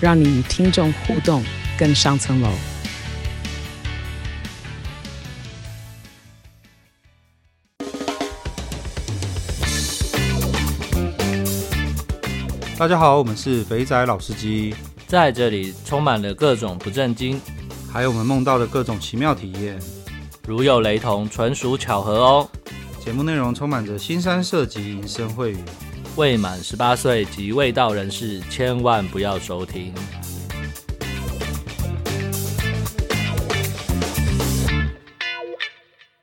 让你与听众互动更上层楼。大家好，我们是肥仔老司机，在这里充满了各种不正经，还有我们梦到的各种奇妙体验。如有雷同，纯属巧合哦。节目内容充满着新三色及淫生秽语，未满十八岁及未到人士千万不要收听。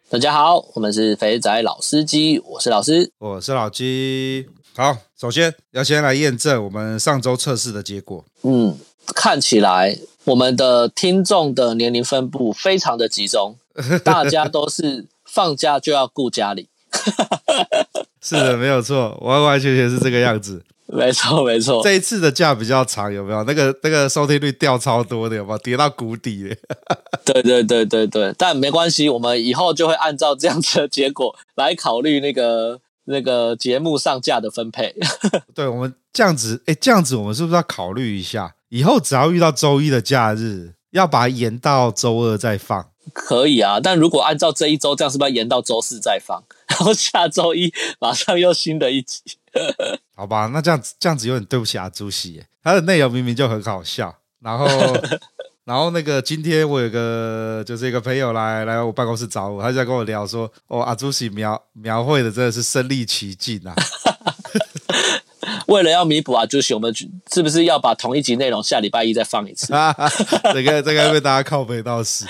大家好，我们是肥仔老司机，我是老师，我是老鸡。好，首先要先来验证我们上周测试的结果。嗯，看起来我们的听众的年龄分布非常的集中，大家都是放假就要顾家里。是的，没有错，完完全全是这个样子。没错，没错。这一次的假比较长，有没有？那个那个收听率掉超多的，有没有？跌到谷底 了。对对对对对，但没关系，我们以后就会按照这样子的结果来考虑那个。那个节目上架的分配，对，我们这样子，哎，这样子我们是不是要考虑一下？以后只要遇到周一的假日，要把它延到周二再放？可以啊，但如果按照这一周，这样是不是要延到周四再放？然后下周一马上又新的一集？好吧，那这样子这样子有点对不起阿朱熹，他的内容明明就很好笑，然后。然后那个今天我有个就是一个朋友来来我办公室找我，他就在跟我聊说，哦，阿朱熹描描绘的真的是身临其境啊！为了要弥补啊，就是，我们是不是要把同一集内容下礼拜一再放一次？这个这个被大家靠背到死。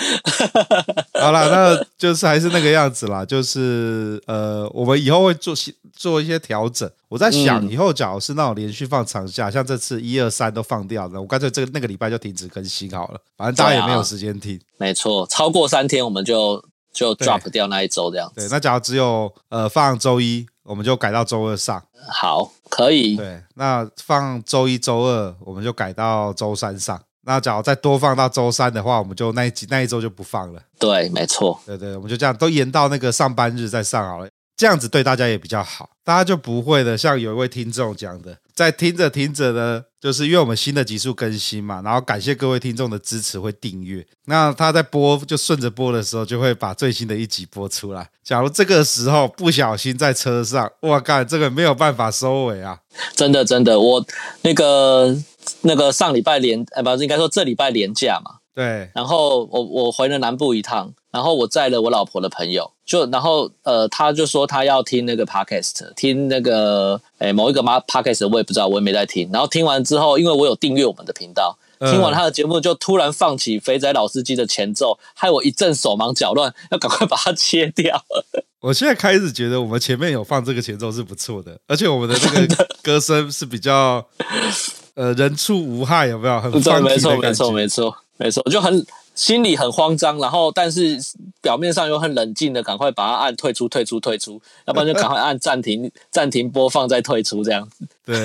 好了，那就是还是那个样子啦，就是呃，我们以后会做些做一些调整。我在想，以后假如是那种连续放长假，嗯、像这次一二三都放掉了，我干脆这个那个礼拜就停止更新好了，反正大家也没有时间听。没错，超过三天我们就就 drop 掉那一周这样子。对，那假如只有呃放周一，我们就改到周二上。好，可以。对，那放周一、周二，我们就改到周三上。那假如再多放到周三的话，我们就那一集那一周就不放了。对，没错。对对，我们就这样都延到那个上班日再上好了。这样子对大家也比较好，大家就不会的。像有一位听众讲的，在听着听着呢，就是因为我们新的集数更新嘛，然后感谢各位听众的支持，会订阅。那他在播就顺着播的时候，就会把最新的一集播出来。假如这个时候不小心在车上，哇靠，这个没有办法收尾啊！真的真的，我那个那个上礼拜连，呃，不是应该说这礼拜连假嘛？对。然后我我回了南部一趟，然后我载了我老婆的朋友。就然后呃，他就说他要听那个 podcast，听那个诶某一个妈 podcast，我也不知道，我也没在听。然后听完之后，因为我有订阅我们的频道，听完他的节目，就突然放起肥仔老司机的前奏，害我一阵手忙脚乱，要赶快把它切掉。我现在开始觉得我们前面有放这个前奏是不错的，而且我们的这个 歌声是比较呃人畜无害，有没有？很没错，没错，没错，没错，没错，就很。心里很慌张，然后但是表面上又很冷静的，赶快把它按退出、退出、退出，要不然就赶快按暂停、暂停播放再退出这样子。对，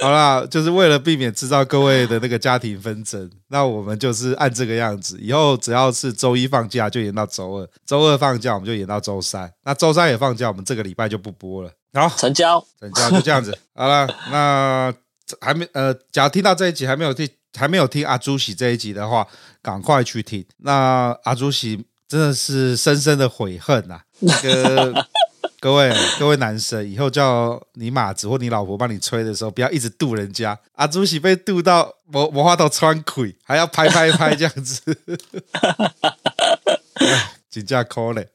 好啦，就是为了避免制造各位的那个家庭纷争，那我们就是按这个样子。以后只要是周一放假就延到周二，周二放假我们就延到周三，那周三也放假，我们这个礼拜就不播了。好，成交，成交，就这样子。好了，那还没呃，假如听到这一集还没有听。还没有听阿朱喜这一集的话，赶快去听。那阿朱喜真的是深深的悔恨呐、啊。那个 各位各位男生，以后叫你马子或你老婆帮你吹的时候，不要一直度人家。阿朱喜被度到魔魔化到穿溃，还要拍拍拍这样子。请假 call 嘞。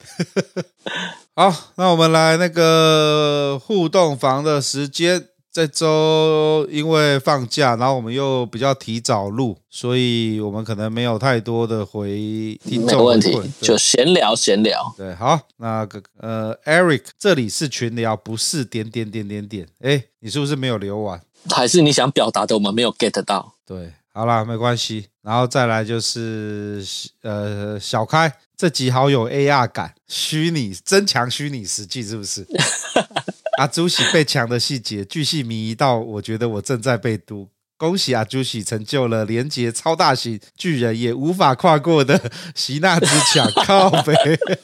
好，那我们来那个互动房的时间。这周因为放假，然后我们又比较提早录，所以我们可能没有太多的回听众。没问题，就闲聊闲聊。对，好，那个呃，Eric，这里是群聊，不是点点点点点。哎，你是不是没有留完？还是你想表达的我们没有 get 到？对。好啦，没关系。然后再来就是呃，小开这集好有 AR 感，虚拟增强虚拟实际是不是？阿朱喜被抢的细节巨细靡遗到，我觉得我正在被毒。恭喜阿朱喜成就了连接超大型巨人也无法跨过的 席纳之墙，靠北。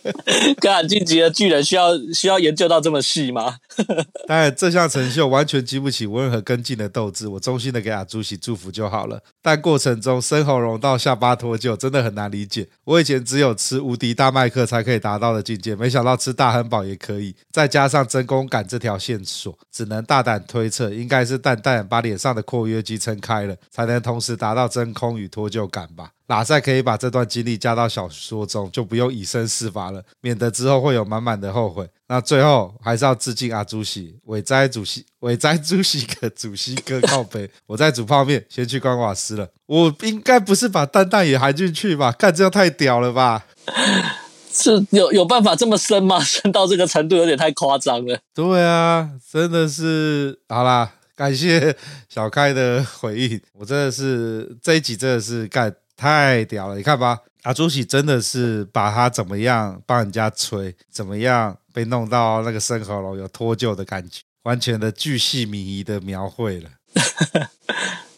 看晋级的巨人需要需要研究到这么细吗？当然，这项成就完全激不起我任何跟进的斗志。我衷心的给阿朱喜祝福就好了。但过程中生喉咙到下巴脱臼，真的很难理解。我以前只有吃无敌大麦克才可以达到的境界，没想到吃大汉堡也可以。再加上真空感这条线索，只能大胆推测，应该是蛋蛋把脸上的括约肌。撑开了，才能同时达到真空与脱臼感吧。拉塞可以把这段经历加到小说中，就不用以身试法了，免得之后会有满满的后悔。那最后还是要致敬阿朱喜，伟哉主席，伟哉朱喜哥，主席哥靠北。我在煮泡面，先去关瓦斯了。我应该不是把蛋蛋也含进去吧？看这样太屌了吧？是有有办法这么深吗？深到这个程度有点太夸张了。对啊，真的是好啦。感谢小开的回应，我真的是这一集真的是干太屌了！你看吧，阿朱喜真的是把他怎么样帮人家吹，怎么样被弄到那个生喉咙有脱臼的感觉，完全的巨细靡遗的描绘了。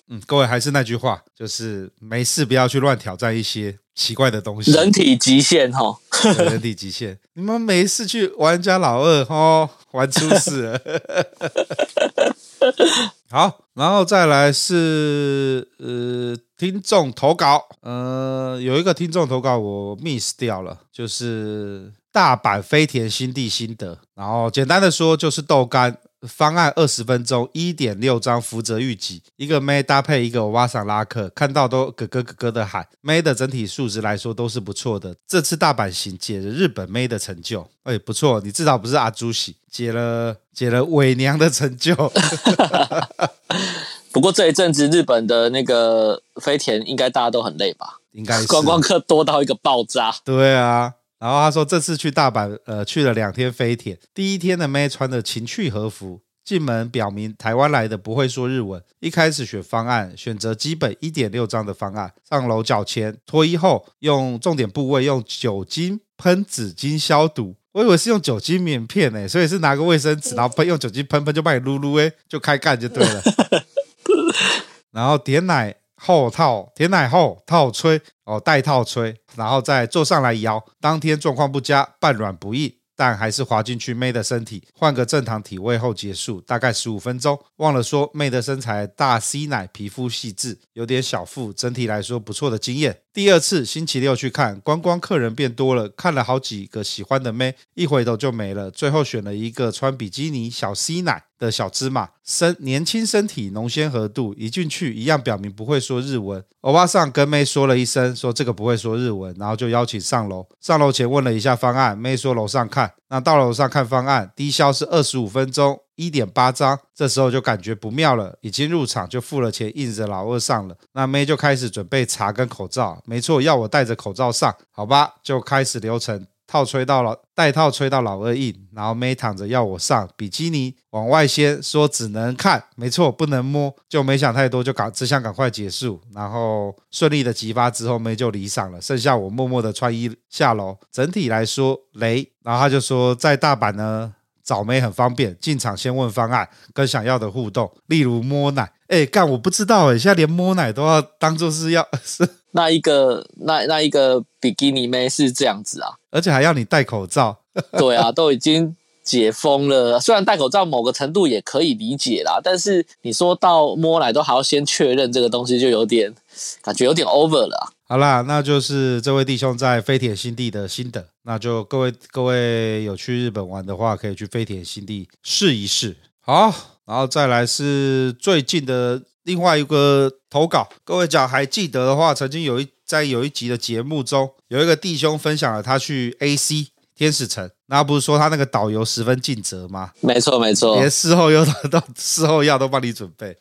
嗯，各位还是那句话，就是没事不要去乱挑战一些奇怪的东西。人体极限哈，人体极限，你们没事去玩人家老二哦，玩出事了。好，然后再来是呃听众投稿，呃有一个听众投稿我 miss 掉了，就是大阪飞田新地心得，然后简单的说就是豆干。方案二十分钟，一点六张福泽諭吉，一个妹搭配一个欧巴桑拉克，看到都咯咯咯咯的喊。May 的整体素质来说都是不错的。这次大阪行解了日本妹的成就，哎，不错，你至少不是阿朱喜，解了解了伪娘的成就。不过这一阵子日本的那个飞田，应该大家都很累吧？应该是观光客多到一个爆炸。对啊。然后他说，这次去大阪，呃，去了两天飞铁。第一天的妹穿的情趣和服，进门表明台湾来的，不会说日文。一开始选方案，选择基本一点六张的方案。上楼缴钱，脱衣后用重点部位用酒精喷纸巾消毒。我以为是用酒精棉片呢，所以是拿个卫生纸，然后喷用酒精喷喷就帮你撸撸，哎，就开干就对了。然后点奶。后套填奶后套吹哦，带套吹，然后再坐上来摇。当天状况不佳，半软不硬，但还是滑进去妹的身体，换个正常体位后结束，大概十五分钟。忘了说，妹的身材大 C 奶，皮肤细致，有点小腹，整体来说不错的经验。第二次星期六去看，观光客人变多了，看了好几个喜欢的妹，一回头就没了，最后选了一个穿比基尼小 C 奶。的小芝麻身年轻身体浓鲜和度一进去一样表明不会说日文，欧巴桑跟妹说了一声说这个不会说日文，然后就邀请上楼。上楼前问了一下方案，妹说楼上看。那到楼上看方案，低消是二十五分钟一点八张，这时候就感觉不妙了，已经入场就付了钱，硬着老二上了。那妹就开始准备茶跟口罩，没错，要我戴着口罩上，好吧，就开始流程。套吹到了，带套吹到老二硬，然后妹躺着要我上比基尼往外掀，说只能看，没错，不能摸，就没想太多，就赶只想赶快结束，然后顺利的激发之后，妹就离场了，剩下我默默的穿衣下楼。整体来说雷，然后他就说在大阪呢找妹很方便，进场先问方案跟想要的互动，例如摸奶，哎干我不知道哎，现在连摸奶都要当做是要 是。那一个那那一个比基尼妹是这样子啊，而且还要你戴口罩。对啊，都已经解封了，虽然戴口罩某个程度也可以理解啦，但是你说到摸奶都还要先确认这个东西，就有点感觉有点 over 了啊。好啦，那就是这位弟兄在飞铁新地的心得，那就各位各位有去日本玩的话，可以去飞铁新地试一试。好，然后再来是最近的。另外一个投稿，各位讲还记得的话，曾经有一在有一集的节目中，有一个弟兄分享了他去 AC 天使城，那不是说他那个导游十分尽责吗？没错没错，连事后药都事后药都帮你准备。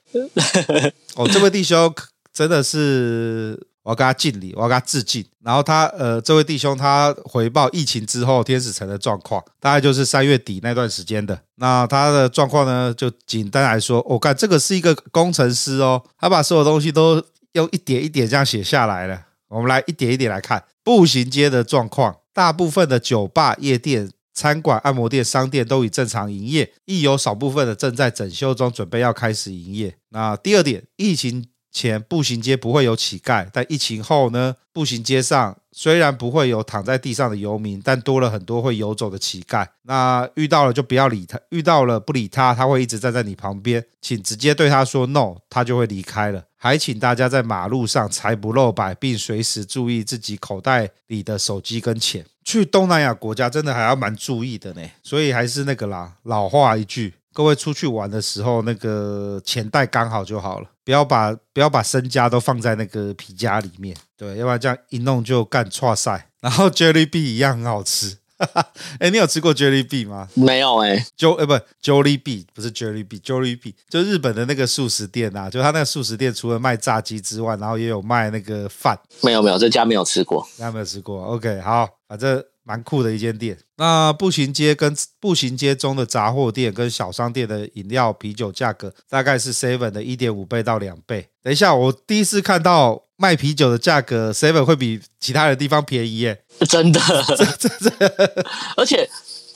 哦，这位弟兄真的是。我要跟他敬礼，我要跟他致敬。然后他，呃，这位弟兄他回报疫情之后天使城的状况，大概就是三月底那段时间的。那他的状况呢，就简单来说，我、看这个是一个工程师哦，他把所有东西都用一点一点这样写下来了。我们来一点一点来看步行街的状况。大部分的酒吧、夜店、餐馆、按摩店、商店都已正常营业，亦有少部分的正在整修中，准备要开始营业。那第二点，疫情前步行街不会有乞丐，但疫情后呢，步行街上虽然不会有躺在地上的游民，但多了很多会游走的乞丐。那遇到了就不要理他，遇到了不理他，他会一直站在你旁边，请直接对他说 no，他就会离开了。还请大家在马路上财不露白，并随时注意自己口袋里的手机跟钱。去东南亚国家真的还要蛮注意的呢，所以还是那个啦，老话一句。各位出去玩的时候，那个钱袋刚好就好了，不要把不要把身家都放在那个皮夹里面，对，要不然这样一弄就干错赛。然后 Jollibee 一样很好吃，哈哈，哎，你有吃过 Jollibee 吗？没有哎、欸，就哎不 Jollibee 不是 Jollibee，Jollibee 就日本的那个素食店啊，就他那个素食店除了卖炸鸡之外，然后也有卖那个饭。没有没有，这家没有吃过，这家没有吃过。OK，好，反正。蛮酷的一间店。那步行街跟步行街中的杂货店跟小商店的饮料、啤酒价格大概是 Seven 的一点五倍到两倍。等一下，我第一次看到卖啤酒的价格，Seven 会比其他的地方便宜耶！真的，真的，而且。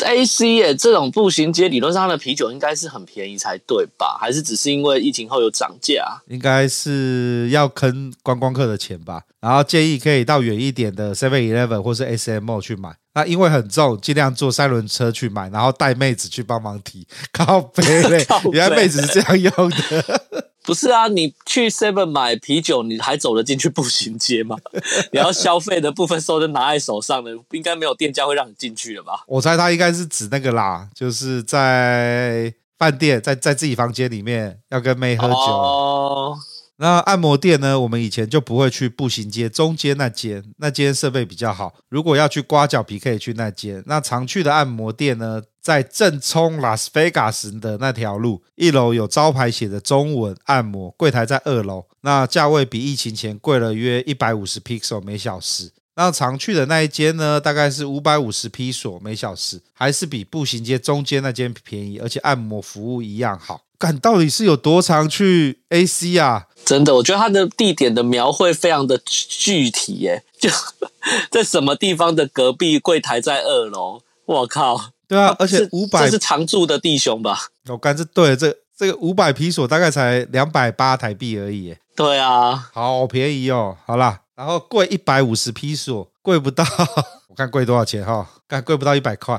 A C 耶，这种步行街理论上它的啤酒应该是很便宜才对吧？还是只是因为疫情后有涨价？应该是要坑观光客的钱吧。然后建议可以到远一点的 Seven Eleven 或是 S M O 去买。那因为很重，尽量坐三轮车去买，然后带妹子去帮忙提。靠背嘞，原来妹子是这样用的。不是啊，你去 Seven 买啤酒，你还走得进去步行街吗？你要消费的部分收的拿在手上的，应该没有店家会让你进去的吧？我猜他应该是指那个啦，就是在饭店，在在自己房间里面要跟妹喝酒。哦那按摩店呢？我们以前就不会去步行街中间那间，那间设备比较好。如果要去刮脚皮，可以去那间。那常去的按摩店呢，在正冲拉斯维加斯的那条路，一楼有招牌写的中文按摩，柜台在二楼。那价位比疫情前贵了约一百五十披索每小时。那常去的那一间呢，大概是五百五十披索每小时，还是比步行街中间那间便宜，而且按摩服务一样好。干，到底是有多常去 AC 啊？真的，我觉得它的地点的描绘非常的具体耶，就在什么地方的隔壁柜台在二楼，我靠！对啊，而且五百这是常住的弟兄吧？我干，这对这这个五百披索大概才两百八台币而已耶。对啊，好便宜哦。好啦，然后贵一百五十披索，贵不到。我看贵多少钱哈？看贵不到一百块。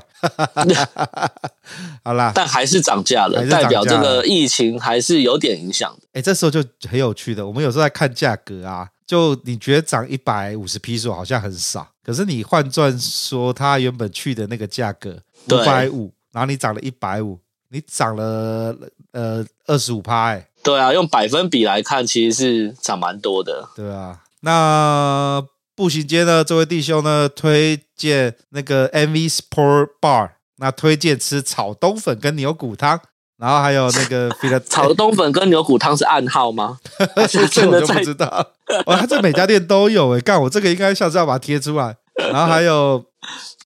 好啦，但还是涨价了，代表这个疫情还是有点影响的。哎，这时候就很有趣的，我们有时候在看价格啊，就你觉得涨一百五十披索好像很少，可是你换算说它原本去的那个价格五百五，然后你涨了一百五，你涨了呃二十五趴。哎，对啊，用百分比来看，其实是涨蛮多的。对啊，那。步行街呢，这位弟兄呢推荐那个 MV Sport Bar，那推荐吃炒冬粉跟牛骨汤，然后还有那个 炒冬粉跟牛骨汤是暗号吗？这我就不知道。哇，他这每家店都有诶，干我这个应该下次要把它贴出来。然后还有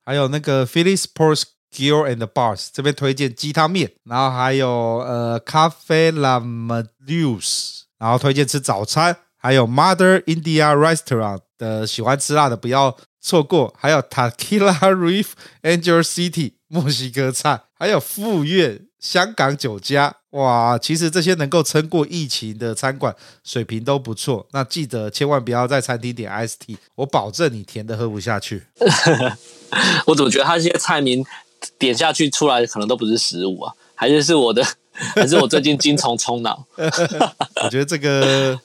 还有那个 Philly Sports Grill and Bars 这边推荐鸡汤面，然后还有呃咖啡 La Meuse，然后推荐吃早餐，还有 Mother India Restaurant。的，喜欢吃辣的不要错过，还有 Takila Reef Angel City 墨西哥菜，还有富苑香港酒家，哇，其实这些能够撑过疫情的餐馆水平都不错。那记得千万不要在餐厅点 Iced Tea，我保证你甜的喝不下去。我怎么觉得他这些菜名点下去出来可能都不是食物啊？还是是我的，还是我最近精虫冲脑？我觉得这个。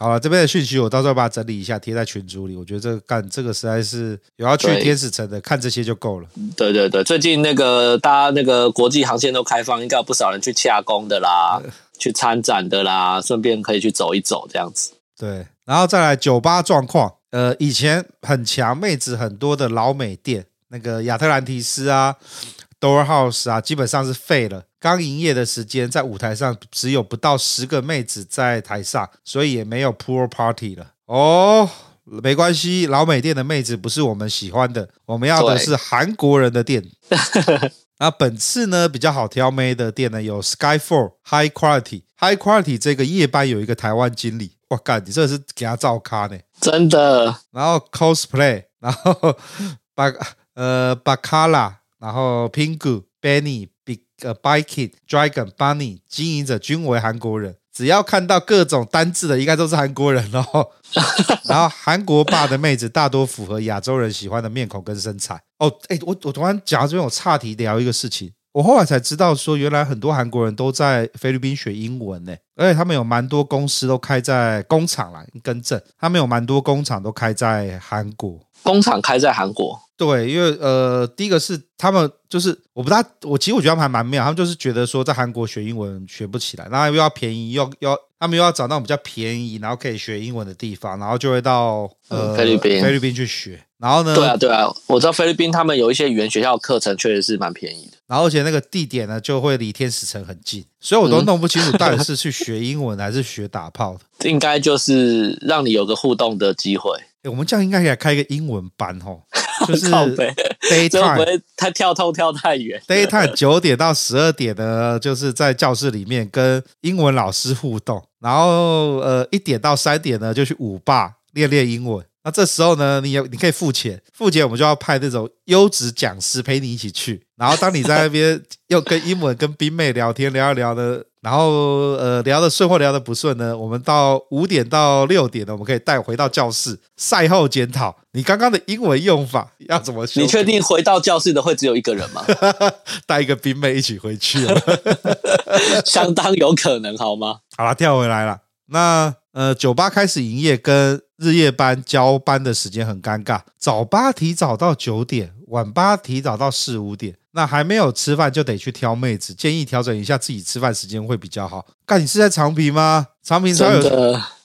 好了，这边的讯息我到时候把它整理一下，贴在群组里。我觉得这个干这个实在是有要去天使城的，看这些就够了。对对对，最近那个大家那个国际航线都开放，应该有不少人去洽工的啦，去参展的啦，顺便可以去走一走这样子。对，然后再来酒吧状况，呃，以前很强妹子很多的老美店，那个亚特兰提斯啊。Door House 啊，基本上是废了。刚营业的时间，在舞台上只有不到十个妹子在台上，所以也没有 Pool Party 了。哦，没关系，老美店的妹子不是我们喜欢的，我们要的是韩国人的店。那本次呢比较好挑妹的店呢有 Skyfall High Quality High Quality 这个夜班有一个台湾经理，哇干，你这个是给他照咖呢？真的。然后 Cosplay，然后巴呃巴卡拉，然后 Pingu Benny 呃 Biking Dragon Bunny 经营者均为韩国人。只要看到各种单字的，应该都是韩国人哦。然后韩国吧的妹子大多符合亚洲人喜欢的面孔跟身材哦。哎，我我突然讲到这边，我岔题聊一个事情。我后来才知道，说原来很多韩国人都在菲律宾学英文呢，而且他们有蛮多公司都开在工厂啦，更正，他们有蛮多工厂都开在韩国。工厂开在韩国，对，因为呃，第一个是他们就是我不大，我其实我觉得他们还蛮妙，他们就是觉得说在韩国学英文学不起来，然后又要便宜，又要他们又要找那种比较便宜，然后可以学英文的地方，然后就会到呃菲律宾菲律宾去学。然后呢，对啊对啊，我知道菲律宾他们有一些语言学校课程确实是蛮便宜的，然后而且那个地点呢就会离天使城很近，所以我都弄不清楚到底是去学英文还是学打炮的，应该就是让你有个互动的机会。我们这样应该可以开一个英文班哦，就是 daytime 不会太跳痛跳太远。daytime 九点到十二点呢，就是在教室里面跟英文老师互动，然后呃一点到三点呢就去舞吧练练英文。那这时候呢，你有你可以付钱，付钱我们就要派那种优质讲师陪你一起去。然后当你在那边又跟英文跟冰妹聊天聊一聊呢。然后呃聊的顺或聊的不顺呢，我们到五点到六点呢，我们可以带回到教室赛后检讨，你刚刚的英文用法要怎么修？你确定回到教室的会只有一个人吗？带一个冰妹一起回去，相当有可能，好吗？好了，跳回来了。那呃，酒吧开始营业跟日夜班交班的时间很尴尬，早八提早到九点，晚八提早到四五点。那还没有吃饭就得去挑妹子，建议调整一下自己吃饭时间会比较好。干，你是在长平吗？长平才有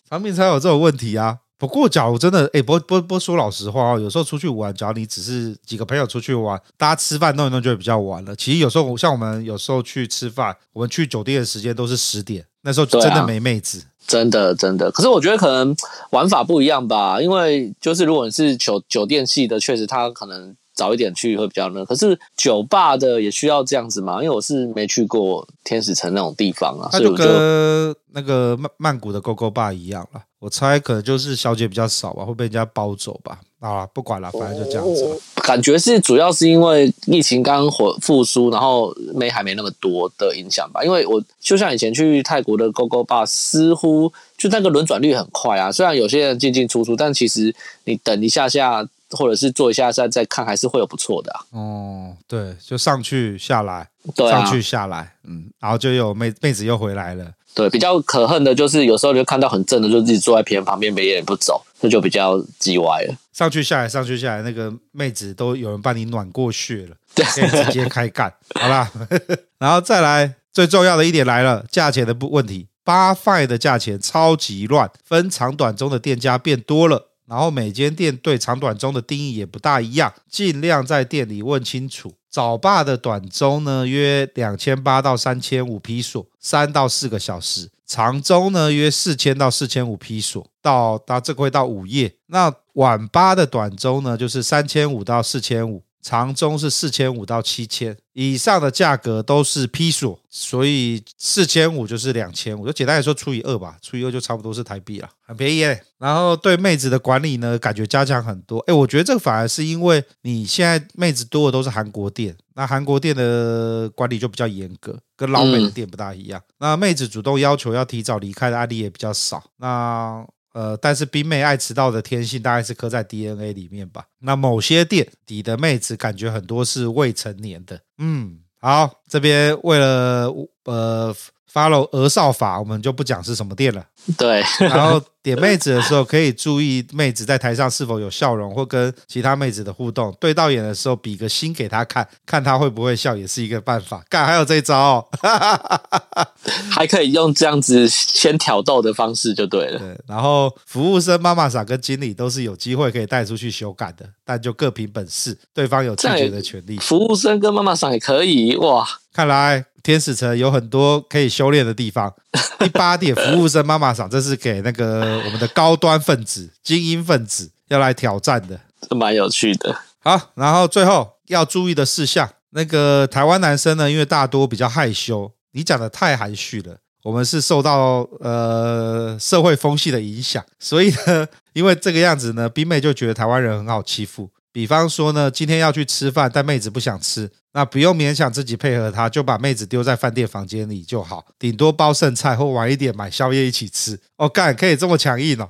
长平才有这种问题啊。不过假如真的，哎，不不不说老实话哦，有时候出去玩，假如你只是几个朋友出去玩，大家吃饭弄一弄就会比较晚了。其实有时候像我们有时候去吃饭，我们去酒店的时间都是十点，那时候真的没妹子。真的真的，可是我觉得可能玩法不一样吧，因为就是如果你是酒酒店系的，确实他可能。早一点去会比较热，可是酒吧的也需要这样子吗？因为我是没去过天使城那种地方啊，那就跟那个曼曼谷的 GoGo Bar 一样了。我猜可能就是小姐比较少吧，会被人家包走吧。啊，不管了，反正就这样子。感觉是主要是因为疫情刚复复苏，然后妹还没那么多的影响吧。因为我就像以前去泰国的 GoGo Bar，似乎就那个轮转率很快啊。虽然有些人进进出出，但其实你等一下下。或者是做一下再再看，还是会有不错的啊。哦，对，就上去下来，对啊，上去下来，嗯，然后就有妹妹子又回来了。对，比较可恨的就是有时候就看到很正的，就自己坐在别人旁边，别人也不走，这就比较叽歪了。上去下来，上去下来，那个妹子都有人帮你暖过血了，对，可以直接开干，好啦。然后再来最重要的一点来了，价钱的不问题。八 five 的价钱超级乱，分长短中的店家变多了。然后每间店对长短钟的定义也不大一样，尽量在店里问清楚。早八的短钟呢约两千八到三千五批锁，三到四个小时；长钟呢约四千到四千五批锁，到到这个会到午夜。那晚八的短钟呢就是三千五到四千五。长中是四千五到七千，以上的价格都是批索，所以四千五就是两千五，就简单来说除以二吧，除以二就差不多是台币了，很便宜。然后对妹子的管理呢，感觉加强很多。哎，我觉得这个反而是因为你现在妹子多的都是韩国店，那韩国店的管理就比较严格，跟老美的店不大一样。那妹子主动要求要提早离开的案例也比较少。那呃，但是冰妹爱迟到的天性大概是刻在 DNA 里面吧。那某些店底的妹子感觉很多是未成年的。嗯，好，这边为了呃 follow 儿少法，我们就不讲是什么店了。对，然后点妹子的时候可以注意妹子在台上是否有笑容或跟其他妹子的互动。对到眼的时候比个心给她看，看她会不会笑也是一个办法。干，还有这一招哦，还可以用这样子先挑逗的方式就对了。对，然后服务生妈妈桑跟经理都是有机会可以带出去修改的，但就各凭本事，对方有拒绝的权利。服务生跟妈妈桑也可以哇，看来天使城有很多可以修炼的地方。第八点，服务生妈妈桑，这是给那个我们的高端分子、精英分子要来挑战的，这蛮有趣的。好，然后最后要注意的事项，那个台湾男生呢，因为大多比较害羞，你讲的太含蓄了。我们是受到呃社会风气的影响，所以呢，因为这个样子呢，冰妹就觉得台湾人很好欺负。比方说呢，今天要去吃饭，但妹子不想吃，那不用勉强自己配合她，就把妹子丢在饭店房间里就好，顶多包剩菜或晚一点买宵夜一起吃。哦，干，可以这么强硬哦。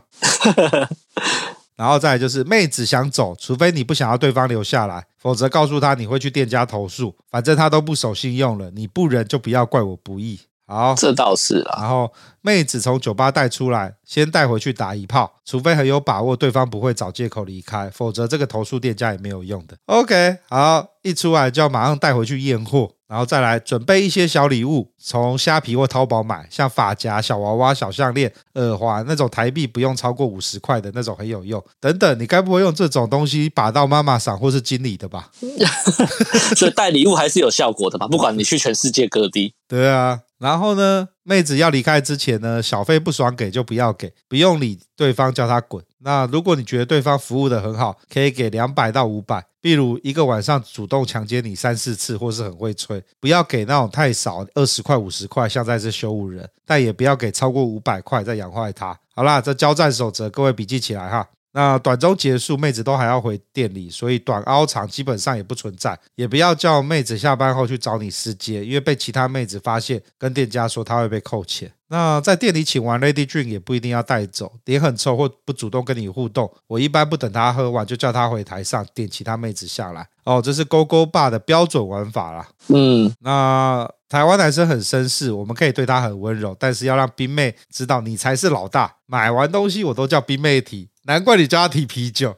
然后再来就是妹子想走，除非你不想要对方留下来，否则告诉她你会去店家投诉，反正她都不守信用了，你不仁就不要怪我不义。好，这倒是啊。然后妹子从酒吧带出来，先带回去打一炮，除非很有把握对方不会找借口离开，否则这个投诉店家也没有用的。OK，好，一出来就要马上带回去验货。然后再来准备一些小礼物，从虾皮或淘宝买，像发夹、小娃娃、小项链、耳环那种台币不用超过五十块的那种很有用。等等，你该不会用这种东西把到妈妈桑或是经理的吧？所以带礼物还是有效果的嘛？不管你去全世界各地。对啊。然后呢，妹子要离开之前呢，小费不爽给就不要给，不用理对方，叫他滚。那如果你觉得对方服务的很好，可以给两百到五百。例如一个晚上主动强奸你三四次，或是很会吹，不要给那种太少二十块五十块，像在这羞辱人。但也不要给超过五百块，再养坏他。好啦，这交战守则，各位笔记起来哈。那短中结束，妹子都还要回店里，所以短凹长基本上也不存在。也不要叫妹子下班后去找你私接，因为被其他妹子发现，跟店家说她会被扣钱。那在店里请完 Lady Dream 也不一定要带走，脸很臭或不主动跟你互动，我一般不等她喝完就叫她回台上点其他妹子下来。哦，这是勾勾爸的标准玩法啦。嗯，那台湾男生很绅士，我们可以对他很温柔，但是要让冰妹知道你才是老大。买完东西我都叫冰妹提。难怪你叫他提啤酒，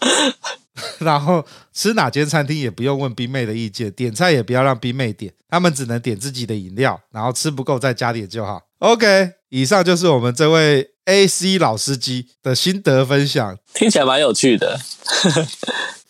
然后吃哪间餐厅也不用问冰妹的意见，点菜也不要让冰妹点，他们只能点自己的饮料，然后吃不够再加点就好。OK，以上就是我们这位 AC 老司机的心得分享，听起来蛮有趣的。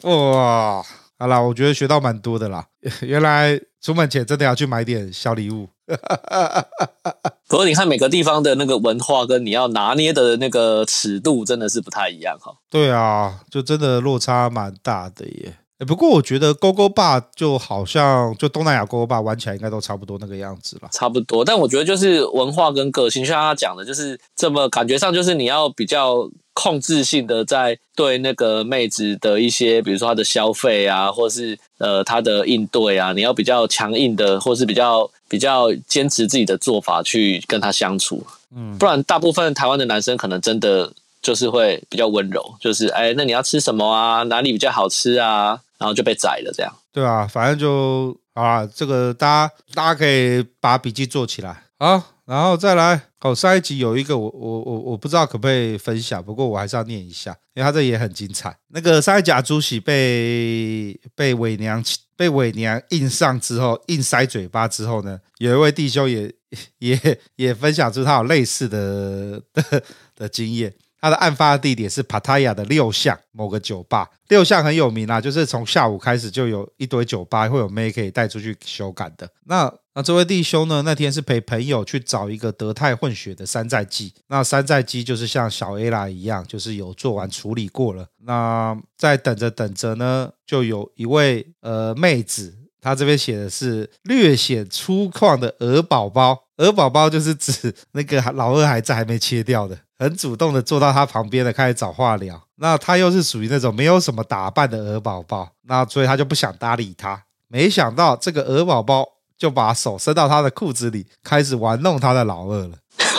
哇，好啦，我觉得学到蛮多的啦，原来出门前真的要去买点小礼物。可是你看每个地方的那个文化跟你要拿捏的那个尺度真的是不太一样哈。对啊，就真的落差蛮大的耶。不过我觉得勾勾爸就好像就东南亚勾勾爸玩起来应该都差不多那个样子了。差不多，但我觉得就是文化跟个性，像他讲的，就是这么感觉上就是你要比较。控制性的在对那个妹子的一些，比如说她的消费啊，或是呃她的应对啊，你要比较强硬的，或是比较比较坚持自己的做法去跟她相处，嗯，不然大部分台湾的男生可能真的就是会比较温柔，就是哎，那你要吃什么啊？哪里比较好吃啊？然后就被宰了这样。对啊，反正就啊，这个大家大家可以把笔记做起来啊。然后再来，哦，上一集有一个我我我我不知道可不可以分享，不过我还是要念一下，因为他这也很精彩。那个上一集朱喜被被伪娘被伪娘硬上之后，硬塞嘴巴之后呢，有一位弟兄也 也也分享出他有类似的 的的经验。他的案发地点是帕塔亚的六巷某个酒吧，六巷很有名啊，就是从下午开始就有一堆酒吧会有妹可以带出去修改的。那那这位弟兄呢，那天是陪朋友去找一个德泰混血的山寨机，那山寨机就是像小 A 啦一样，就是有做完处理过了。那在等着等着呢，就有一位呃妹子，她这边写的是略显粗犷的鹅宝宝，鹅宝宝就是指那个老二还在还没切掉的。很主动的坐到他旁边的，开始找话聊。那他又是属于那种没有什么打扮的鹅宝宝，那所以他就不想搭理他。没想到这个鹅宝宝就把手伸到他的裤子里，开始玩弄他的老二了。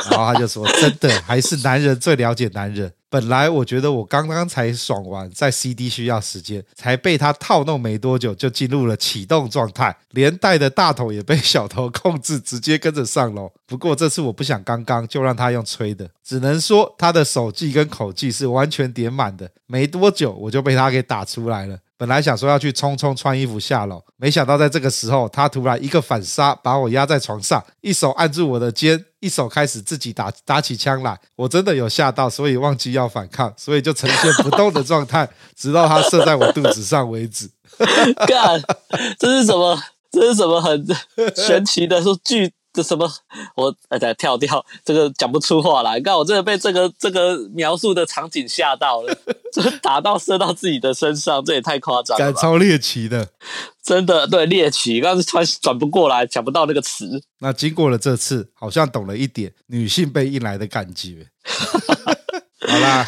然后他就说：“真的，还是男人最了解男人。”本来我觉得我刚刚才爽完，在 CD 需要时间，才被他套弄没多久就进入了启动状态，连带的大头也被小头控制，直接跟着上楼。不过这次我不想刚刚就让他用吹的，只能说他的手技跟口技是完全点满的。没多久我就被他给打出来了。本来想说要去匆匆穿衣服下楼，没想到在这个时候，他突然一个反杀，把我压在床上，一手按住我的肩，一手开始自己打打起枪来。我真的有吓到，所以忘记要反抗，所以就呈现不动的状态，直到他射在我肚子上为止。干，这是什么？这是什么很神奇的说巨这什么？我哎，再跳掉，这个讲不出话来。你看我真的被这个这个描述的场景吓到了，这打到射到自己的身上，这也太夸张了，超猎奇的，真的对猎奇。刚是突然转不过来，讲不到那个词。那经过了这次，好像懂了一点女性被硬来的感觉。好啦，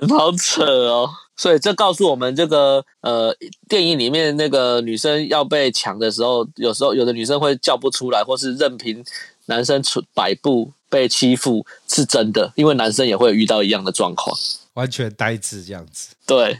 很好扯哦。所以这告诉我们，这个呃，电影里面那个女生要被抢的时候，有时候有的女生会叫不出来，或是任凭男生出摆布被欺负，是真的，因为男生也会遇到一样的状况，完全呆滞这样子。对，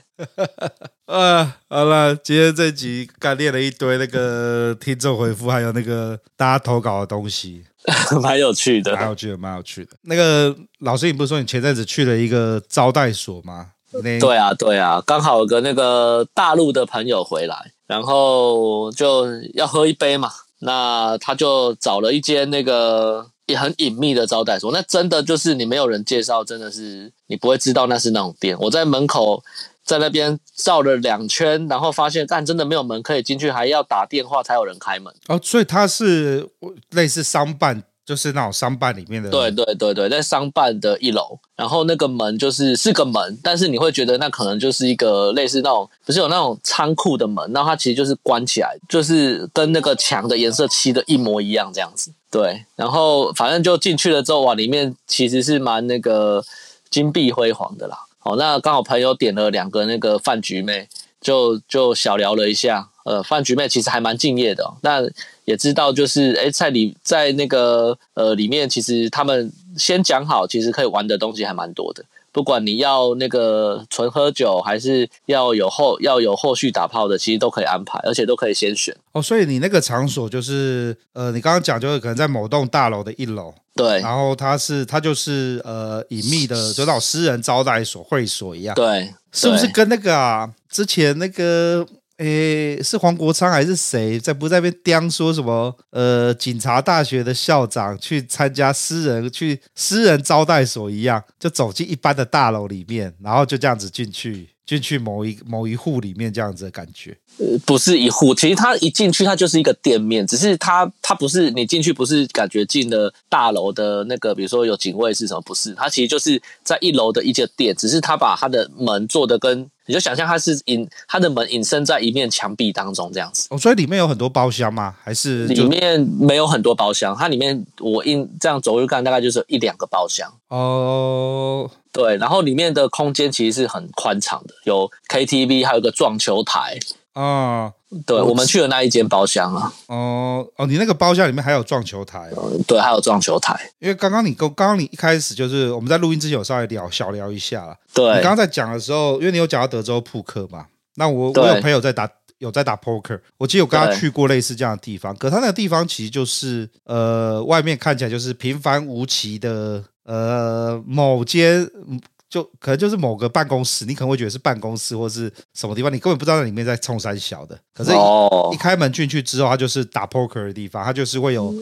啊，好了，今天这集干练了一堆那个听众回复，还有那个大家投稿的东西，蛮有趣的，蛮有趣的，蛮有趣的。那个老师，你不是说你前阵子去了一个招待所吗？对啊，对啊，刚好有个那个大陆的朋友回来，然后就要喝一杯嘛，那他就找了一间那个也很隐秘的招待所，那真的就是你没有人介绍，真的是你不会知道那是那种店。我在门口在那边绕了两圈，然后发现但真的没有门可以进去，还要打电话才有人开门。哦，所以他是类似商办。就是那种商办里面的，对对对对，在商办的一楼，然后那个门就是是个门，但是你会觉得那可能就是一个类似那种，不是有那种仓库的门，那它其实就是关起来，就是跟那个墙的颜色漆的一模一样这样子。对，然后反正就进去了之后，哇，里面其实是蛮那个金碧辉煌的啦。哦，那刚好朋友点了两个那个饭局妹，就就小聊了一下。呃，饭局妹其实还蛮敬业的哦，那也知道就是，诶，在里在那个呃里面，其实他们先讲好，其实可以玩的东西还蛮多的。不管你要那个纯喝酒，还是要有后要有后续打炮的，其实都可以安排，而且都可以先选。哦，所以你那个场所就是，呃，你刚刚讲就是可能在某栋大楼的一楼，对，然后它是它就是呃隐秘的，就那种私人招待所会所一样，对，是不是跟那个啊之前那个？诶，是黄国昌还是谁在不在那边颠说什么？呃，警察大学的校长去参加私人去私人招待所一样，就走进一般的大楼里面，然后就这样子进去进去某一某一户里面这样子的感觉。呃，不是一户，其实他一进去，他就是一个店面，只是他他不是你进去不是感觉进了大楼的那个，比如说有警卫是什么？不是，他其实就是在一楼的一家店，只是他把他的门做的跟。你就想象它是隐，它的门隐身在一面墙壁当中这样子。哦，所以里面有很多包厢吗？还是里面没有很多包厢？它里面我印这样走入看，大概就是一两个包厢。哦，对，然后里面的空间其实是很宽敞的，有 KTV，还有个撞球台。啊。对，我们去的那一间包厢啊。哦哦，你那个包厢里面还有撞球台。对，还有撞球台。因为刚刚你刚刚刚你一开始就是我们在录音之前有稍微聊小聊一下了。对。你刚刚在讲的时候，因为你有讲到德州扑克嘛，那我我有朋友在打有在打 poker，我记得我刚刚去过类似这样的地方，可他那个地方其实就是呃，外面看起来就是平凡无奇的呃某间。就可能就是某个办公室，你可能会觉得是办公室或是什么地方，你根本不知道那里面在冲三小的。可是一，开门进去之后，它就是打 poker 的地方，它就是会有，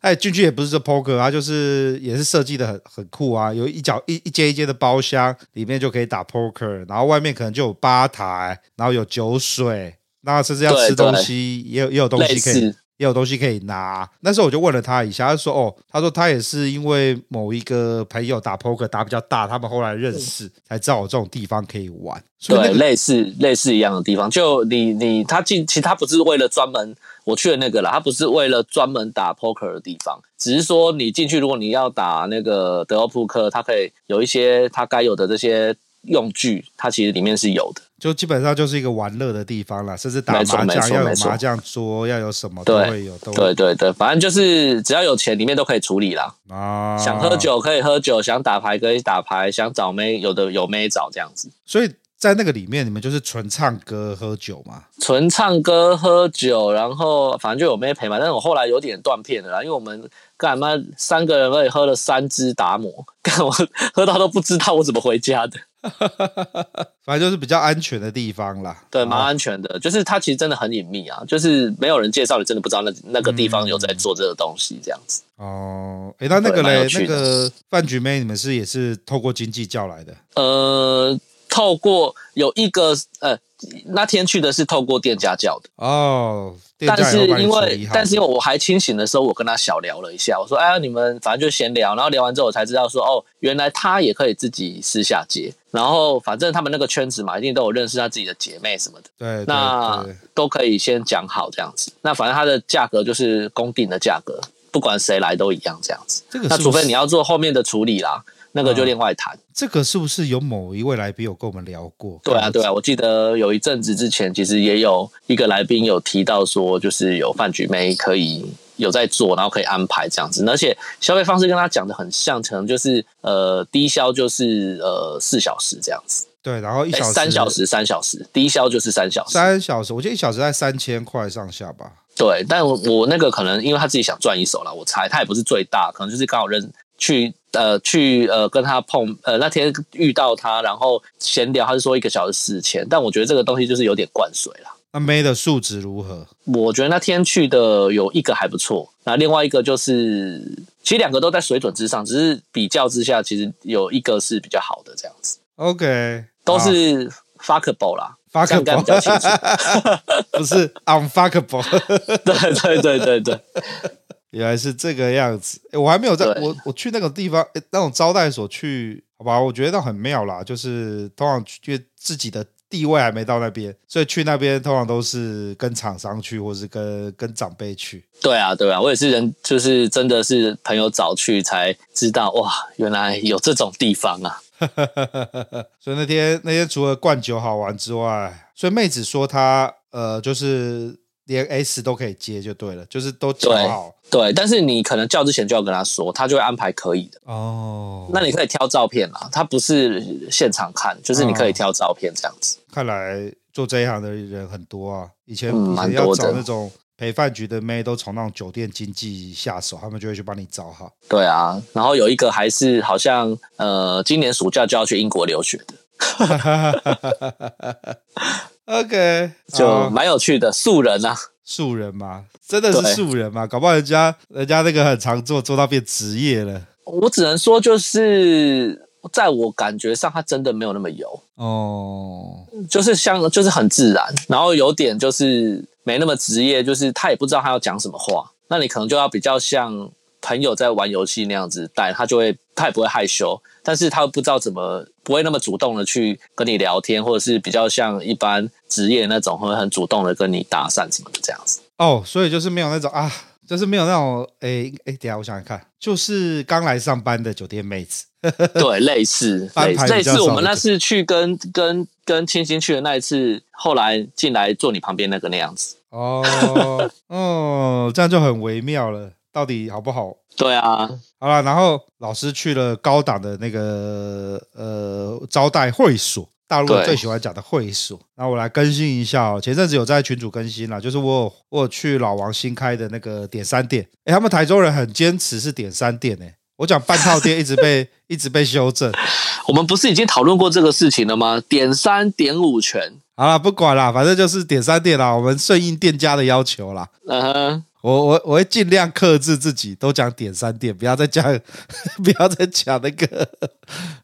哎，进去也不是说 poker，它就是也是设计的很很酷啊，有一角一一间一间的包厢，里面就可以打 poker，然后外面可能就有吧台，然后有酒水，那甚至要吃东西，也有也有东西可以。也有东西可以拿，那时候我就问了他一下，他说：“哦，他说他也是因为某一个朋友打 poker 打比较大，他们后来认识，才知道有这种地方可以玩。对，类似类似一样的地方，就你你他进，其实他不是为了专门我去的那个啦，他不是为了专门打 poker 的地方，只是说你进去，如果你要打那个德州扑克，它可以有一些它该有的这些用具，它其实里面是有的。”就基本上就是一个玩乐的地方了，甚至打麻将要有麻将桌，要有什么都会有。都对对对，反正就是只要有钱，里面都可以处理啦。啊，想喝酒可以喝酒，想打牌可以打牌，想找妹有的有妹找这样子。所以在那个里面，你们就是纯唱歌喝酒吗？纯唱歌喝酒，然后反正就有妹陪嘛。但是我后来有点断片了啦，因为我们干嘛三个人可以喝了三支达摩，干我 喝到都不知道我怎么回家的。反正就是比较安全的地方啦，对，蛮安全的。就是它其实真的很隐秘啊，就是没有人介绍，你真的不知道那那个地方有在做这个东西这样子。嗯、哦，诶，那那个嘞，那个饭局妹，你们是也是透过经济叫来的？呃，透过有一个呃，那天去的是透过店家叫的哦。但是因为，但是因为我还清醒的时候，我跟他小聊了一下，我说：“哎呀，你们反正就闲聊。”然后聊完之后，我才知道说：“哦，原来他也可以自己私下接。”然后反正他们那个圈子嘛，一定都有认识他自己的姐妹什么的。对，那都可以先讲好这样子。那反正他的价格就是公定的价格，不管谁来都一样这样子。这个那除非你要做后面的处理啦。那个就另外谈，啊，这个是不是有某一位来宾有跟我们聊过？对啊，对啊，我记得有一阵子之前，其实也有一个来宾有提到说，就是有饭局妹可以有在做，然后可以安排这样子，而且消费方式跟他讲的很像，可能就是呃低消就是呃四小时这样子，对，然后一小时三小时三小时，低消就是三小时三小时，我觉得一小时在三千块上下吧。对，但我我那个可能因为他自己想赚一手啦，我猜他也不是最大，可能就是刚好认去。呃，去呃跟他碰呃那天遇到他，然后闲聊，他是说一个小时四千，但我觉得这个东西就是有点灌水了。那妹的素质如何？我觉得那天去的有一个还不错，那另外一个就是其实两个都在水准之上，只是比较之下，其实有一个是比较好的这样子。OK，都是 fuckable 啦比较清楚，不是 unfuckable。对对对对对。原来是这个样子，欸、我还没有在我我去那个地方，欸、那种招待所去，好吧，我觉得那很妙啦。就是通常因为自己的地位还没到那边，所以去那边通常都是跟厂商去，或是跟跟长辈去。对啊，对啊，我也是人，就是真的是朋友早去才知道，哇，原来有这种地方啊。所以那天那天除了灌酒好玩之外，所以妹子说她呃就是。连 S 都可以接就对了，就是都叫好对。但是你可能叫之前就要跟他说，他就会安排可以的。哦，那你可以挑照片嘛，他不是现场看，就是你可以挑照片这样子。看来做这一行的人很多啊，以前以前要找那种陪饭局的妹，都从那种酒店经济下手，他们就会去帮你找好。对啊，然后有一个还是好像呃，今年暑假就要去英国留学的。OK，就蛮有趣的素人啊，素人嘛，真的是素人嘛？搞不好人家人家那个很常做，做到变职业了。我只能说，就是在我感觉上，他真的没有那么油。哦，就是像就是很自然，然后有点就是没那么职业，就是他也不知道他要讲什么话，那你可能就要比较像朋友在玩游戏那样子带他，就会他也不会害羞。但是他不知道怎么不会那么主动的去跟你聊天，或者是比较像一般职业那种会很主动的跟你搭讪什么的这样子。哦，所以就是没有那种啊，就是没有那种诶诶，等下我想想看，就是刚来上班的酒店妹子，对，类似类似，类似我们那次去跟跟跟清新去的那一次，后来进来坐你旁边那个那样子。哦哦，这样就很微妙了，到底好不好？对啊，好了，然后老师去了高档的那个呃招待会所，大陆最喜欢讲的会所。那我来更新一下哦，前阵子有在群主更新了，就是我有我有去老王新开的那个点三店，诶，他们台中人很坚持是点三店诶，我讲半套店一直被 一直被修正。我们不是已经讨论过这个事情了吗？点三点五全。好了，不管了，反正就是点三店啦，我们顺应店家的要求啦。嗯哼。我我我会尽量克制自己，都讲点三店，不要再讲，不要再讲那个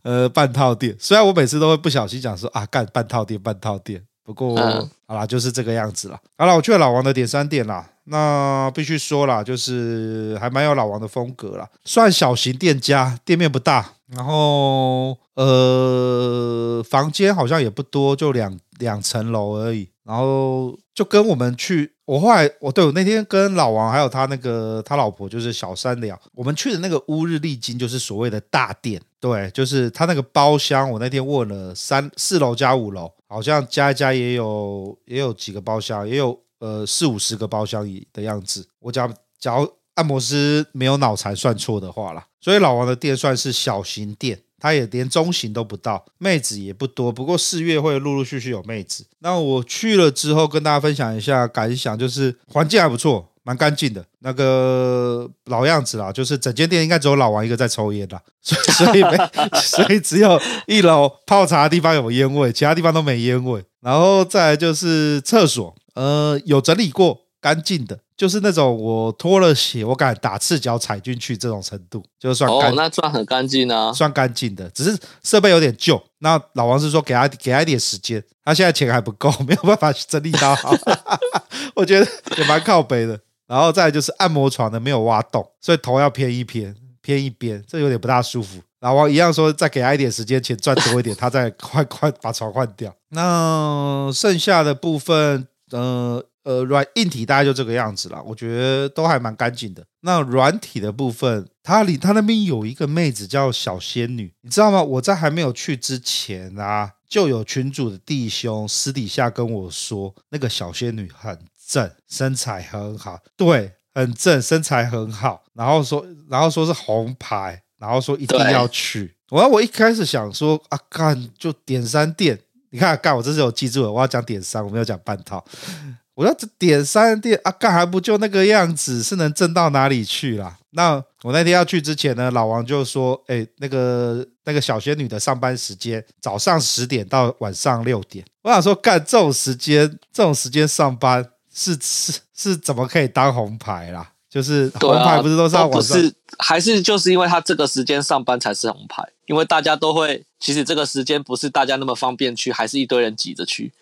呃半套店。虽然我每次都会不小心讲说啊，干半套店，半套店。不过、嗯、好啦，就是这个样子啦。好了，我去了老王的点三店啦，那必须说啦，就是还蛮有老王的风格啦，算小型店家，店面不大，然后呃房间好像也不多，就两两层楼而已。然后就跟我们去。我后来，我对我那天跟老王还有他那个他老婆就是小三聊，我们去的那个乌日丽晶就是所谓的大店，对，就是他那个包厢，我那天问了三四楼加五楼，好像加一加也有也有几个包厢，也有呃四五十个包厢的样子。我假假如按摩师没有脑残算错的话啦，所以老王的店算是小型店。他也连中型都不到，妹子也不多。不过四月会陆陆续续有妹子。那我去了之后，跟大家分享一下感想，就是环境还不错，蛮干净的。那个老样子啦，就是整间店应该只有老王一个在抽烟啦，所以所以没，所以只有一楼泡茶的地方有烟味，其他地方都没烟味。然后再来就是厕所，呃，有整理过。干净的，就是那种我脱了鞋，我敢打赤脚踩进去这种程度，就算干哦，那算很干净啊，算干净的，只是设备有点旧。那老王是说给他给他一点时间，他现在钱还不够，没有办法去整理到好，我觉得也蛮靠北的。然后再来就是按摩床的没有挖洞，所以头要偏一偏偏一边，这有点不大舒服。老王一样说，再给他一点时间，钱赚多一点，他再快快把床换掉。那剩下的部分，呃呃，软硬体大概就这个样子了，我觉得都还蛮干净的。那软体的部分，它里它那边有一个妹子叫小仙女，你知道吗？我在还没有去之前啊，就有群主的弟兄私底下跟我说，那个小仙女很正，身材很好，对，很正，身材很好，然后说，然后说是红牌。然后说一定要去，我对我一开始想说啊，干就点三店，你看干我这是有记住了，我要讲点三，我没有讲半套。我说这点三店啊，干还不就那个样子，是能挣到哪里去啦？那我那天要去之前呢，老王就说，哎，那个那个小仙女的上班时间早上十点到晚上六点，我想说干这种时间这种时间上班是 是是怎么可以当红牌啦？就是红牌不是都是要晚上？还是就是因为他这个时间上班才是红牌，因为大家都会，其实这个时间不是大家那么方便去，还是一堆人挤着去。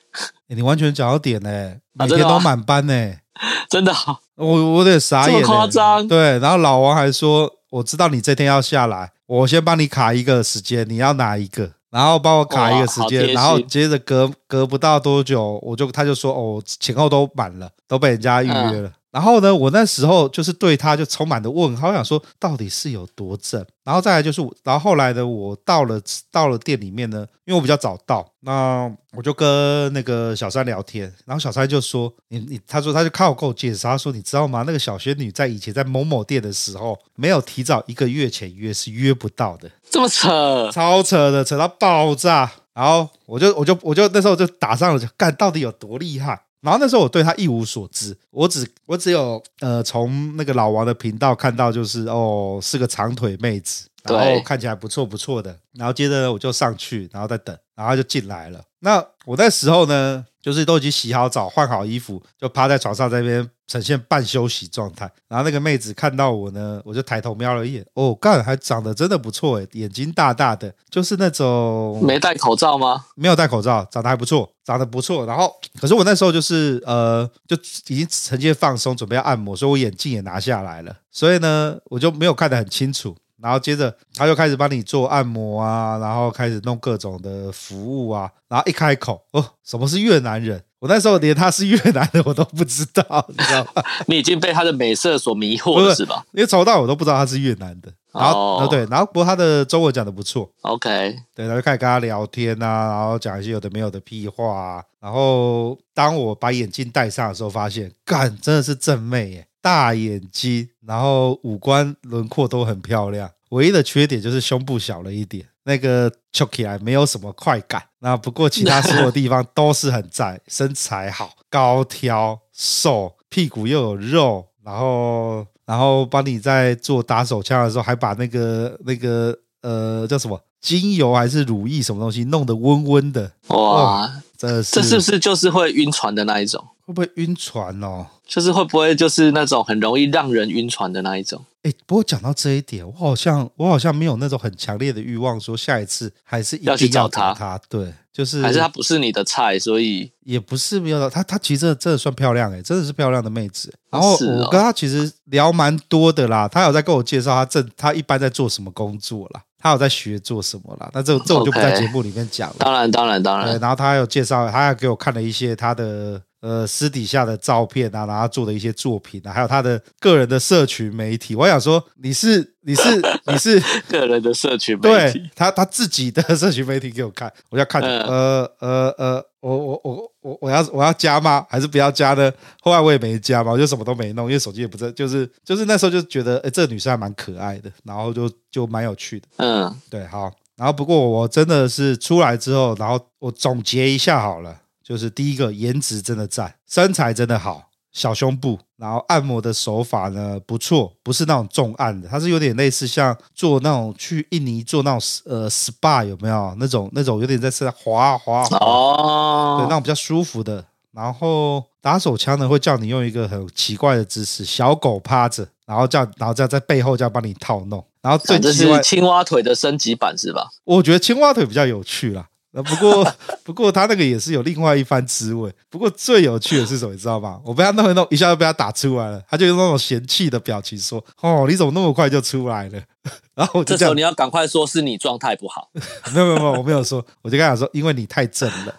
欸、你完全讲到点呢、欸，每天都满班呢、欸，真的好，我我有点傻眼、欸，这么夸张。对，然后老王还说，我知道你这天要下来，我先帮你卡一个时间，你要哪一个？然后帮我卡一个时间，然后接着隔隔不到多久，我就他就说，哦，前后都满了，都被人家预约了。嗯然后呢，我那时候就是对他就充满了问号，我想说到底是有多正。然后再来就是，然后后来呢，我到了到了店里面呢，因为我比较早到，那我就跟那个小三聊天，然后小三就说：“你你，他说他就靠我给我介绍，他说你知道吗？那个小仙女在以前在某某店的时候，没有提早一个月前约是约不到的，这么扯，超扯的，扯到爆炸。然后我就我就我就那时候就打上了，就干到底有多厉害。”然后那时候我对他一无所知，我只我只有呃从那个老王的频道看到，就是哦是个长腿妹子，然后看起来不错不错的。然后接着我就上去，然后再等，然后就进来了。那我那时候呢，就是都已经洗好澡、换好衣服，就趴在床上在那边呈现半休息状态。然后那个妹子看到我呢，我就抬头瞄了一眼，哦，干，还长得真的不错诶，眼睛大大的，就是那种没戴口罩吗？没有戴口罩，长得还不错，长得不错。然后，可是我那时候就是呃，就已经呈现放松，准备要按摩，所以我眼镜也拿下来了，所以呢，我就没有看得很清楚。然后接着他就开始帮你做按摩啊，然后开始弄各种的服务啊，然后一开口哦，什么是越南人？我那时候连他是越南的我都不知道，你知道吗？你已经被他的美色所迷惑了，是吧？因为从到我都不知道他是越南的。然后，哦，对，然后不过他的中文讲的不错。OK，对，他就开始跟他聊天啊，然后讲一些有的没有的屁话啊。然后当我把眼镜戴上的时候，发现，干，真的是正妹耶。大眼睛，然后五官轮廓都很漂亮，唯一的缺点就是胸部小了一点，那个翘起来没有什么快感。那不过其他所有地方都是很赞，身材好，高挑瘦，屁股又有肉，然后然后帮你在做打手枪的时候，还把那个那个呃叫什么精油还是乳液什么东西弄得温温的。哇，这是这是不是就是会晕船的那一种？会不会晕船哦？就是会不会就是那种很容易让人晕船的那一种？哎，不过讲到这一点，我好像我好像没有那种很强烈的欲望，说下一次还是要，要去找他。他对，就是还是他不是你的菜，所以也不是没有他，他其实真的，真的算漂亮哎，真的是漂亮的妹子。然后我跟他其实聊蛮多的啦，他有在跟我介绍他正他一般在做什么工作啦，他有在学做什么啦。那这这我就不在节目里面讲了。当然当然当然。然后他还有介绍，他还给我看了一些他的。呃，私底下的照片啊，然后他做的一些作品啊，还有他的个人的社群媒体，我想说，你是 你是你是个人的社群媒体，对他他自己的社群媒体给我看，我要看，呃呃呃，我我我我我要我要加吗？还是不要加呢？后来我也没加嘛，我就什么都没弄，因为手机也不在，就是就是那时候就觉得，哎，这个女生还蛮可爱的，然后就就蛮有趣的，嗯，对，好，然后不过我真的是出来之后，然后我总结一下好了。就是第一个颜值真的赞，身材真的好，小胸部，然后按摩的手法呢不错，不是那种重按的，它是有点类似像做那种去印尼做那种呃 SPA 有没有那种那种有点在身上滑滑滑哦，对那种比较舒服的，然后打手枪呢会叫你用一个很奇怪的姿势，小狗趴着，然后叫，然后叫在背后叫帮你套弄，然后最奇怪，这是青蛙腿的升级版是吧？我觉得青蛙腿比较有趣啦。那不过，不过他那个也是有另外一番滋味。不过最有趣的是什么，你知道吗？我被他弄一弄，一下就被他打出来了。他就用那种嫌弃的表情说：“哦，你怎么那么快就出来了？” 然后我就这，候你要赶快说是你状态不好。没有没有没有，我没有说，我就跟他说，因为你太正了。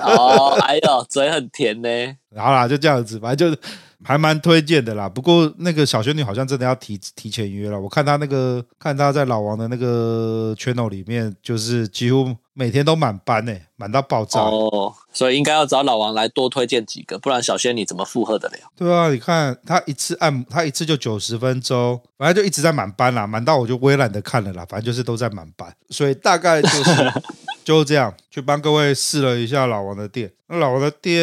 哦，哎呦，嘴很甜呢。然后啦，就这样子，反正就还蛮推荐的啦。不过那个小仙女好像真的要提提前约了。我看她那个，看她在老王的那个 channel 里面，就是几乎。每天都满班呢，满到爆炸哦，所以应该要找老王来多推荐几个，不然小仙女怎么负荷得了？对啊，你看她一次按她一次就九十分钟，反正就一直在满班啦，满到我就微懒得看了啦，反正就是都在满班，所以大概就是 就这样去帮各位试了一下老王的店。那老王的店，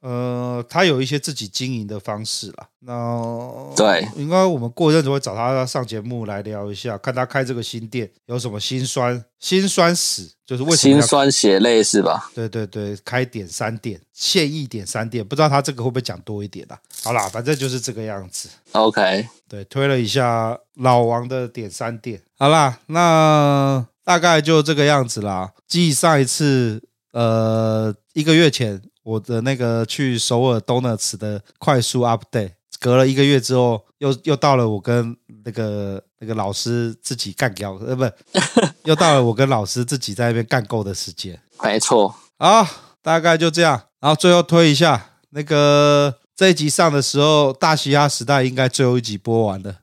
呃，他有一些自己经营的方式啦。那对，应该我们过一阵子会找他上节目来聊一下，看他开这个新店有什么辛酸辛酸史，就是为什么辛酸血泪是吧？对对对，开点三店，现役点三店，不知道他这个会不会讲多一点啦？好啦，反正就是这个样子。OK，对，推了一下老王的点三店。好啦，那大概就这个样子啦。继上一次，呃。一个月前，我的那个去首尔 Donuts 的快速 update，隔了一个月之后，又又到了我跟那个那个老师自己干掉，呃，不，又到了我跟老师自己在那边干够的时间。没错，好，大概就这样。然后最后推一下，那个这一集上的时候，大嘻哈时代应该最后一集播完了。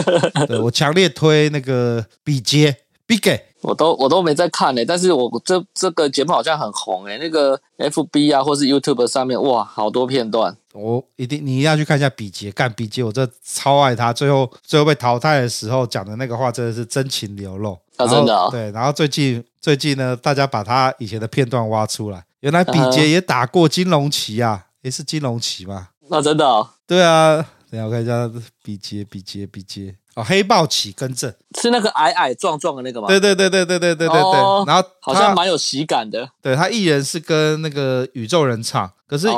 对，我强烈推那个比杰 Big。我都我都没在看呢、欸，但是我这这个节目好像很红诶、欸，那个 FB 啊，或是 YouTube 上面，哇，好多片段。我一定你一定要去看一下比杰，干比杰，我这超爱他。最后最后被淘汰的时候讲的那个话，真的是真情流露。啊，真的、哦。对，然后最近最近呢，大家把他以前的片段挖出来，原来比杰也打过金龙旗啊，诶，是金龙旗嘛？那真的、哦。对啊，等下我看一下比杰，比杰，比杰。哦，黑豹起更正是那个矮矮壮壮的那个吗？对对对对对对对对对。哦、然后好像蛮有喜感的。对，他艺人是跟那个宇宙人唱，可是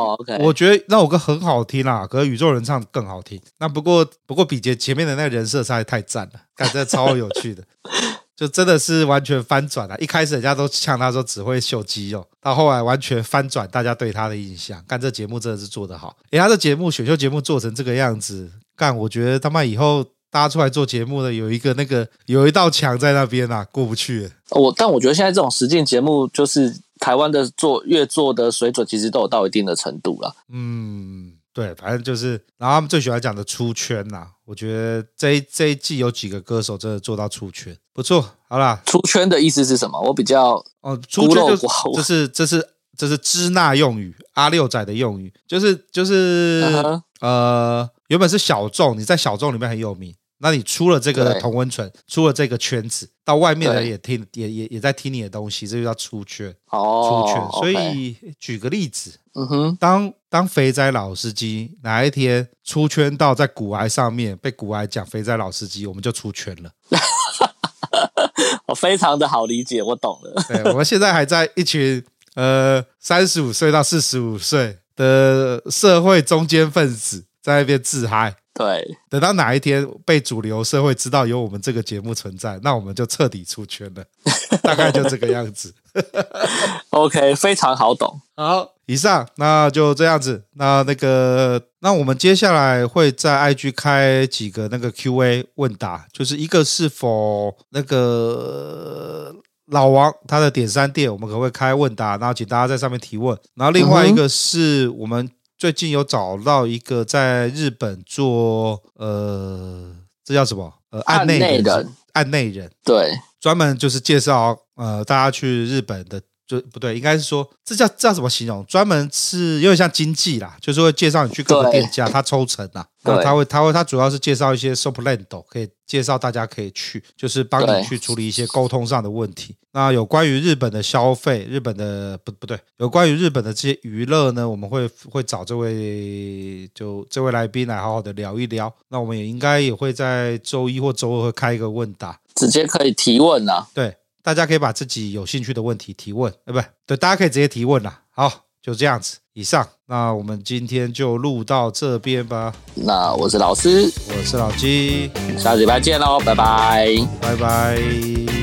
我觉得那首歌很好听啦，可是宇宙人唱更好听。那不过不过比杰前面的那个人设实在太赞了，感觉超有趣的，就真的是完全翻转了。一开始人家都呛他说只会秀肌肉，到后来完全翻转大家对他的印象。干这节目真的是做得好，诶，他的节目选秀节目做成这个样子，干我觉得他妈以后。大家出来做节目的有一个那个有一道墙在那边啊，过不去。我但我觉得现在这种实境节目，就是台湾的做越做的水准，其实都有到一定的程度了。嗯，对，反正就是，然后他们最喜欢讲的出圈呐。我觉得这一这一季有几个歌手真的做到出圈，不错。好啦，出圈的意思是什么？我比较哦，出圈就是这是这是这是支那用语，阿六仔的用语，就是就是、uh-huh. 呃，原本是小众，你在小众里面很有名。那你出了这个同温层，出了这个圈子，到外面的人也听，也也也在听你的东西，这就叫出圈。哦，出圈。所以举个例子，嗯哼，当当肥仔老司机哪一天出圈到在古癌上面被古癌讲肥仔老司机，我们就出圈了。我非常的好理解，我懂了。对，我们现在还在一群呃三十五岁到四十五岁的社会中间分子在那边自嗨。对，等到哪一天被主流社会知道有我们这个节目存在，那我们就彻底出圈了，大概就这个样子。OK，非常好懂。好，以上那就这样子。那那个，那我们接下来会在 IG 开几个那个 QA 问答，就是一个是否那个老王他的点三店，我们可不可以开问答，然后请大家在上面提问。然后另外一个是我们。最近有找到一个在日本做呃，这叫什么？呃，案内人，案内人，对，专门就是介绍呃，大家去日本的。就不对，应该是说这叫这叫怎么形容？专门是有点像经济啦，就是会介绍你去各个店家，他抽成啦。那他会他会他主要是介绍一些 soplando 可以介绍大家可以去，就是帮你去处理一些沟通上的问题。那有关于日本的消费，日本的不不对，有关于日本的这些娱乐呢，我们会会找这位就这位来宾来好好的聊一聊。那我们也应该也会在周一或周二会开一个问答，直接可以提问啊。对。大家可以把自己有兴趣的问题提问，呃，不对，大家可以直接提问啦。好，就这样子。以上，那我们今天就录到这边吧。那我是老师，我是老鸡，下礼拜见喽，拜拜，拜拜。